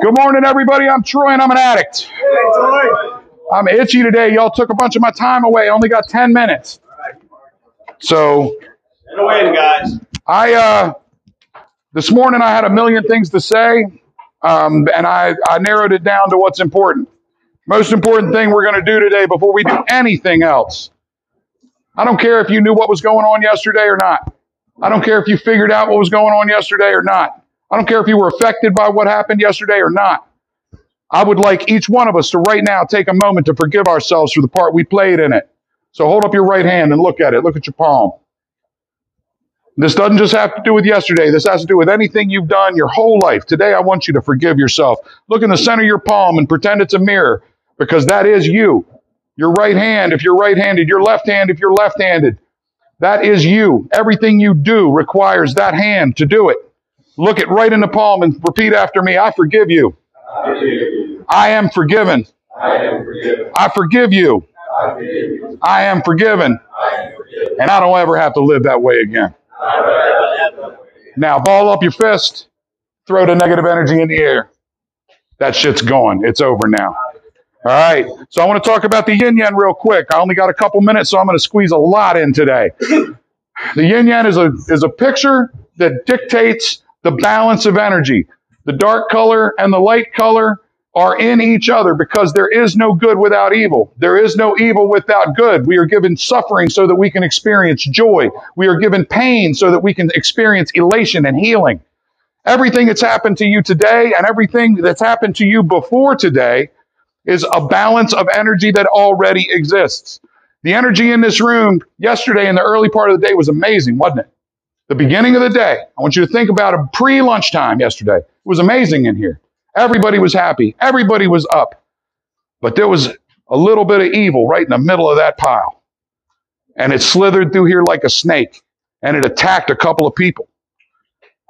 Good morning, everybody. I'm Troy and I'm an addict. I'm itchy today. Y'all took a bunch of my time away. I only got 10 minutes. So away, guys. I, uh, this morning I had a million things to say, um, and I, I narrowed it down to what's important. Most important thing we're going to do today before we do anything else. I don't care if you knew what was going on yesterday or not. I don't care if you figured out what was going on yesterday or not. I don't care if you were affected by what happened yesterday or not. I would like each one of us to right now take a moment to forgive ourselves for the part we played in it. So hold up your right hand and look at it. Look at your palm. This doesn't just have to do with yesterday. This has to do with anything you've done your whole life. Today, I want you to forgive yourself. Look in the center of your palm and pretend it's a mirror because that is you. Your right hand, if you're right handed, your left hand, if you're left handed. That is you. Everything you do requires that hand to do it. Look it right in the palm and repeat after me. I forgive you. I am forgiven. I am forgiven. I forgive you. I forgive you. I am forgiven. I am forgiven. And I don't ever have to live that way again. Now, ball up your fist, throw the negative energy in the air. That shit's gone. It's over now. All right. So I want to talk about the yin yang real quick. I only got a couple minutes, so I'm going to squeeze a lot in today. The yin yang is a, is a picture that dictates the balance of energy. The dark color and the light color are in each other because there is no good without evil. There is no evil without good. We are given suffering so that we can experience joy. We are given pain so that we can experience elation and healing. Everything that's happened to you today and everything that's happened to you before today is a balance of energy that already exists. The energy in this room yesterday in the early part of the day was amazing, wasn't it? The beginning of the day. I want you to think about a pre lunchtime yesterday. It was amazing in here. Everybody was happy. Everybody was up. But there was a little bit of evil right in the middle of that pile. And it slithered through here like a snake and it attacked a couple of people.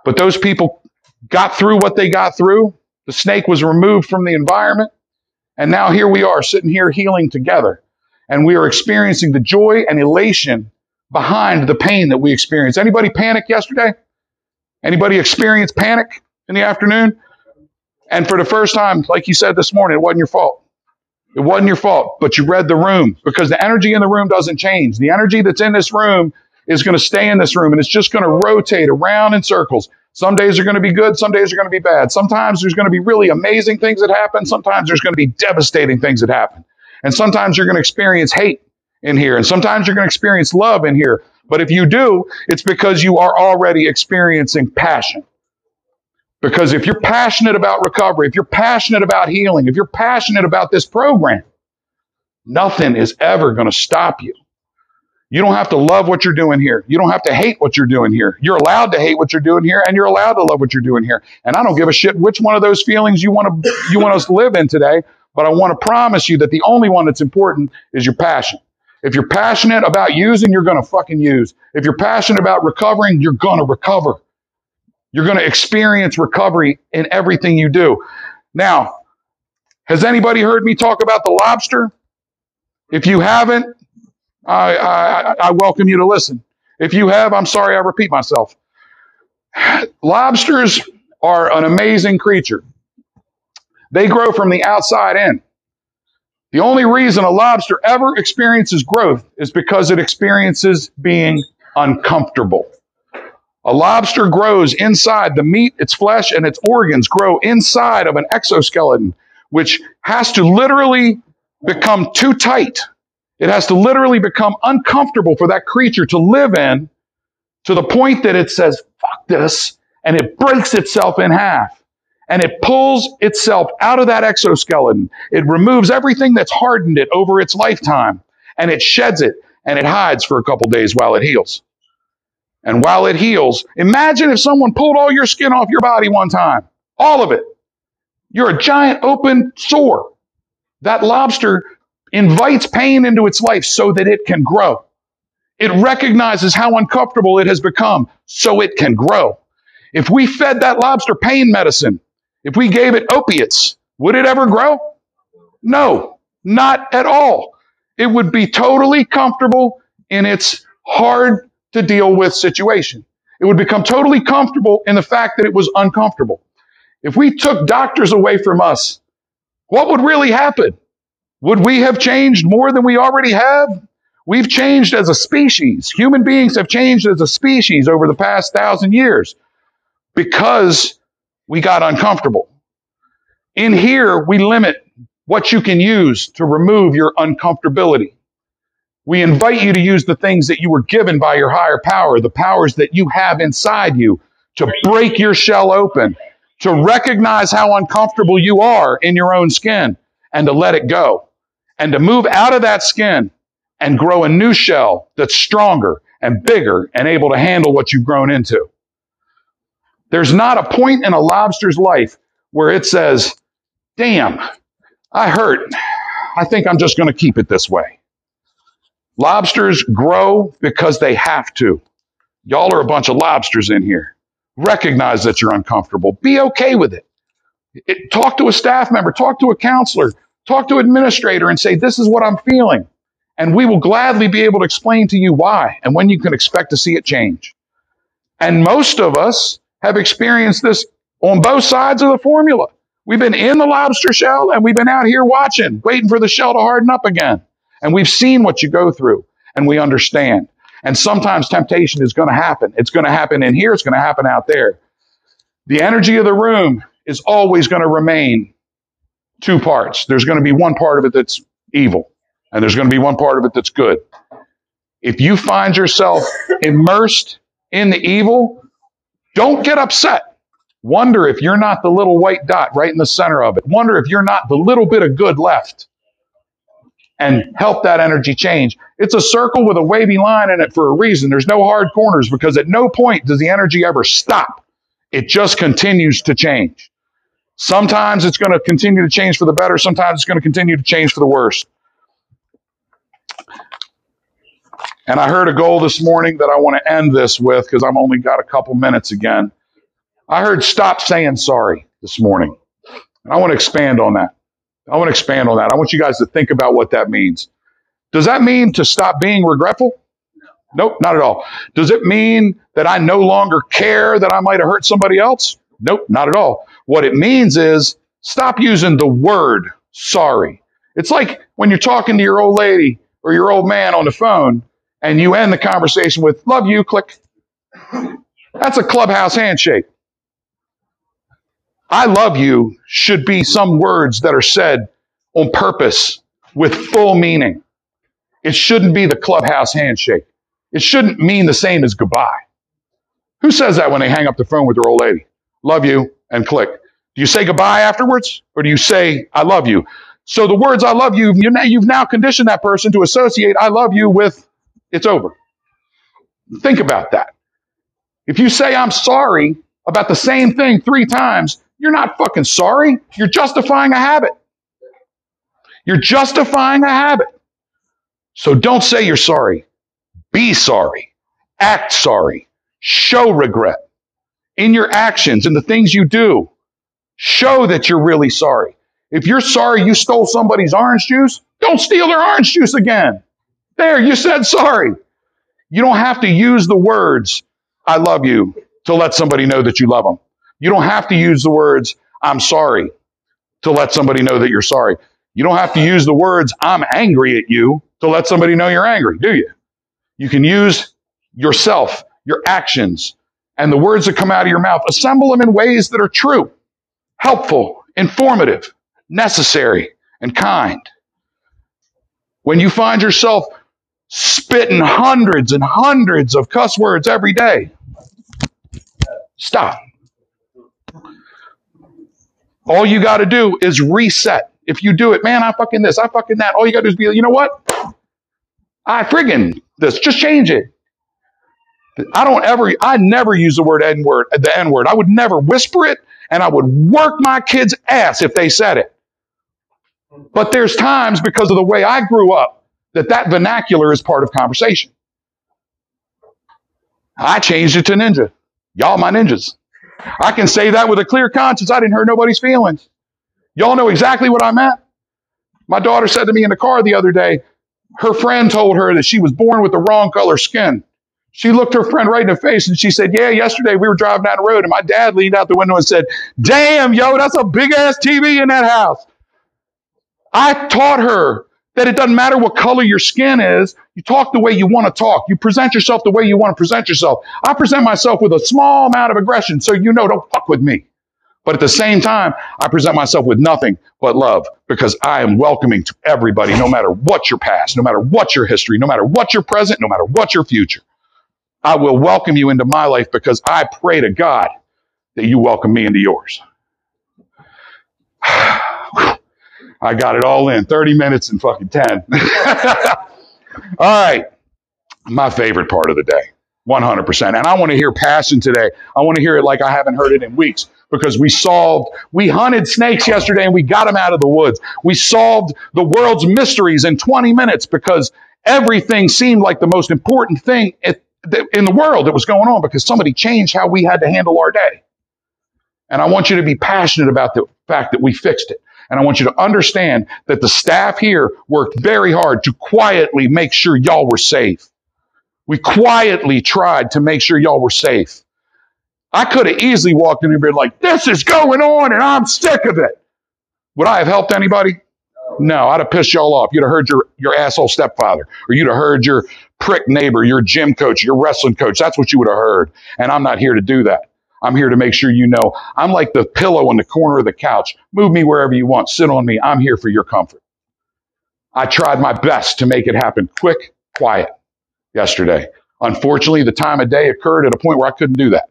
But those people got through what they got through. The snake was removed from the environment. And now here we are sitting here healing together. And we are experiencing the joy and elation behind the pain that we experienced. Anybody panic yesterday? Anybody experience panic in the afternoon? And for the first time, like you said this morning, it wasn't your fault. It wasn't your fault, but you read the room because the energy in the room doesn't change. The energy that's in this room is going to stay in this room and it's just going to rotate around in circles. Some days are going to be good. Some days are going to be bad. Sometimes there's going to be really amazing things that happen. Sometimes there's going to be devastating things that happen. And sometimes you're going to experience hate in here. And sometimes you're going to experience love in here. But if you do, it's because you are already experiencing passion. Because if you're passionate about recovery, if you're passionate about healing, if you're passionate about this program, nothing is ever going to stop you. You don't have to love what you're doing here. You don't have to hate what you're doing here. You're allowed to hate what you're doing here and you're allowed to love what you're doing here. And I don't give a shit which one of those feelings you want to, you want us to live in today, but I want to promise you that the only one that's important is your passion. If you're passionate about using, you're going to fucking use. If you're passionate about recovering, you're going to recover. You're going to experience recovery in everything you do. Now, has anybody heard me talk about the lobster? If you haven't, I, I, I welcome you to listen. If you have, I'm sorry I repeat myself. Lobsters are an amazing creature. They grow from the outside in. The only reason a lobster ever experiences growth is because it experiences being uncomfortable. A lobster grows inside the meat, its flesh, and its organs grow inside of an exoskeleton, which has to literally become too tight. It has to literally become uncomfortable for that creature to live in to the point that it says, fuck this, and it breaks itself in half. And it pulls itself out of that exoskeleton. It removes everything that's hardened it over its lifetime, and it sheds it, and it hides for a couple days while it heals. And while it heals, imagine if someone pulled all your skin off your body one time. All of it. You're a giant open sore. That lobster invites pain into its life so that it can grow. It recognizes how uncomfortable it has become so it can grow. If we fed that lobster pain medicine, if we gave it opiates, would it ever grow? No, not at all. It would be totally comfortable in its hard to deal with situation. It would become totally comfortable in the fact that it was uncomfortable. If we took doctors away from us, what would really happen? Would we have changed more than we already have? We've changed as a species. Human beings have changed as a species over the past thousand years because we got uncomfortable. In here, we limit what you can use to remove your uncomfortability. We invite you to use the things that you were given by your higher power, the powers that you have inside you to break your shell open, to recognize how uncomfortable you are in your own skin and to let it go and to move out of that skin and grow a new shell that's stronger and bigger and able to handle what you've grown into. There's not a point in a lobster's life where it says, damn, I hurt. I think I'm just going to keep it this way. Lobsters grow because they have to. Y'all are a bunch of lobsters in here. Recognize that you're uncomfortable. Be okay with it. it. Talk to a staff member, talk to a counselor, talk to an administrator and say, this is what I'm feeling. And we will gladly be able to explain to you why and when you can expect to see it change. And most of us have experienced this on both sides of the formula. We've been in the lobster shell and we've been out here watching, waiting for the shell to harden up again. And we've seen what you go through and we understand. And sometimes temptation is going to happen. It's going to happen in here. It's going to happen out there. The energy of the room is always going to remain two parts. There's going to be one part of it that's evil and there's going to be one part of it that's good. If you find yourself immersed in the evil, don't get upset. Wonder if you're not the little white dot right in the center of it. Wonder if you're not the little bit of good left and help that energy change. It's a circle with a wavy line in it for a reason. There's no hard corners because at no point does the energy ever stop. It just continues to change. Sometimes it's going to continue to change for the better. Sometimes it's going to continue to change for the worse. And I heard a goal this morning that I want to end this with because I've only got a couple minutes again. I heard stop saying sorry this morning. And I want to expand on that. I want to expand on that. I want you guys to think about what that means. Does that mean to stop being regretful? Nope, not at all. Does it mean that I no longer care that I might have hurt somebody else? Nope, not at all. What it means is stop using the word sorry. It's like when you're talking to your old lady or your old man on the phone and you end the conversation with love you, click. That's a clubhouse handshake. I love you should be some words that are said on purpose with full meaning. It shouldn't be the clubhouse handshake. It shouldn't mean the same as goodbye. Who says that when they hang up the phone with their old lady? Love you and click. Do you say goodbye afterwards or do you say I love you? So the words I love you, you've now conditioned that person to associate I love you with it's over. Think about that. If you say I'm sorry about the same thing three times, you're not fucking sorry. You're justifying a habit. You're justifying a habit. So don't say you're sorry. Be sorry. Act sorry. Show regret in your actions and the things you do. Show that you're really sorry. If you're sorry you stole somebody's orange juice, don't steal their orange juice again. There, you said sorry. You don't have to use the words, I love you, to let somebody know that you love them. You don't have to use the words, I'm sorry, to let somebody know that you're sorry. You don't have to use the words, I'm angry at you, to let somebody know you're angry, do you? You can use yourself, your actions, and the words that come out of your mouth. Assemble them in ways that are true, helpful, informative, necessary, and kind. When you find yourself spitting hundreds and hundreds of cuss words every day, stop. All you got to do is reset. If you do it, man, I fucking this, I fucking that. All you got to do is be, like, you know what? I friggin' this. Just change it. I don't ever, I never use the word N word, the N word. I would never whisper it, and I would work my kid's ass if they said it. But there's times because of the way I grew up that that vernacular is part of conversation. I changed it to ninja. Y'all my ninjas. I can say that with a clear conscience. I didn't hurt nobody's feelings. Y'all know exactly what I meant. My daughter said to me in the car the other day, her friend told her that she was born with the wrong color skin. She looked her friend right in the face and she said, Yeah, yesterday we were driving down the road and my dad leaned out the window and said, Damn, yo, that's a big ass TV in that house. I taught her that it doesn't matter what color your skin is. You talk the way you want to talk. You present yourself the way you want to present yourself. I present myself with a small amount of aggression so you know don't fuck with me. But at the same time, I present myself with nothing but love because I am welcoming to everybody, no matter what your past, no matter what your history, no matter what your present, no matter what your future. I will welcome you into my life because I pray to God that you welcome me into yours. I got it all in 30 minutes and fucking 10. all right. My favorite part of the day. 100%. And I want to hear passion today. I want to hear it like I haven't heard it in weeks because we solved, we hunted snakes yesterday and we got them out of the woods. We solved the world's mysteries in 20 minutes because everything seemed like the most important thing in the world that was going on because somebody changed how we had to handle our day. And I want you to be passionate about the fact that we fixed it. And I want you to understand that the staff here worked very hard to quietly make sure y'all were safe. We quietly tried to make sure y'all were safe. I could have easily walked in and been like, this is going on and I'm sick of it. Would I have helped anybody? No, I'd have pissed y'all off. You'd have heard your, your asshole stepfather, or you'd have heard your prick neighbor, your gym coach, your wrestling coach. That's what you would have heard. And I'm not here to do that. I'm here to make sure you know I'm like the pillow in the corner of the couch. Move me wherever you want. Sit on me. I'm here for your comfort. I tried my best to make it happen quick, quiet yesterday. Unfortunately, the time of day occurred at a point where I couldn't do that.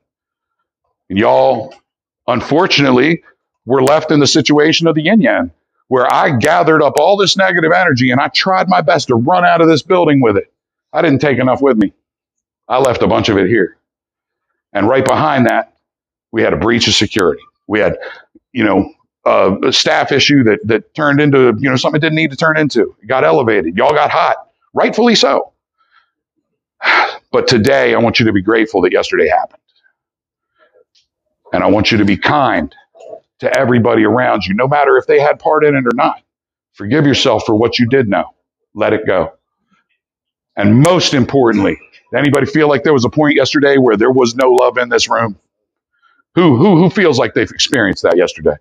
And y'all, unfortunately, were left in the situation of the yin yang, where I gathered up all this negative energy and I tried my best to run out of this building with it. I didn't take enough with me. I left a bunch of it here. And right behind that, we had a breach of security. We had, you know, a staff issue that, that turned into, you know, something it didn't need to turn into. It got elevated. Y'all got hot. Rightfully so. But today, I want you to be grateful that yesterday happened. And I want you to be kind to everybody around you, no matter if they had part in it or not. Forgive yourself for what you did know. Let it go. And most importantly, anybody feel like there was a point yesterday where there was no love in this room? Who, who, who feels like they've experienced that yesterday?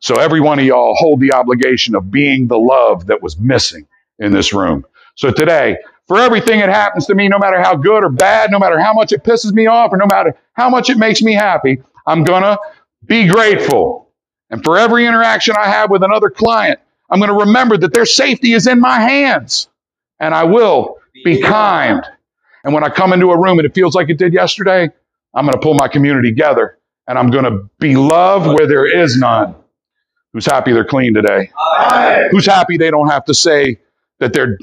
So every one of y'all hold the obligation of being the love that was missing in this room. So today, for everything that happens to me, no matter how good or bad, no matter how much it pisses me off, or no matter how much it makes me happy, I'm gonna be grateful. And for every interaction I have with another client, I'm gonna remember that their safety is in my hands. And I will be kind. And when I come into a room and it feels like it did yesterday, I'm gonna pull my community together and I'm gonna be love where there is none. Who's happy they're clean today? Aye. Who's happy they don't have to say that they're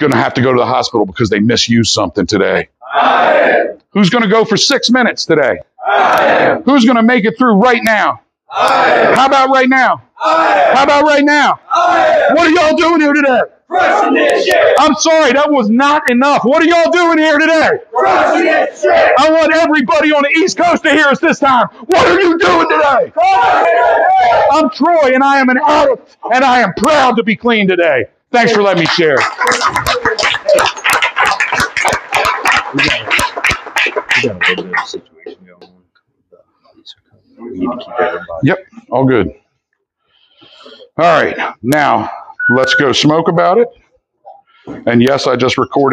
going to have to go to the hospital because they misused something today? Aye. Who's going to go for six minutes today? Aye. Who's going to make it through right now? How about right now? How about right now? What are y'all doing here today? I'm sorry, that was not enough. What are y'all doing here today? I want everybody on the East Coast to hear us this time. What are you doing today? I'm Troy, and I am an addict, and I am proud to be clean today. Thanks for letting me share. Yep, all good. All right, now let's go smoke about it. And yes, I just recorded.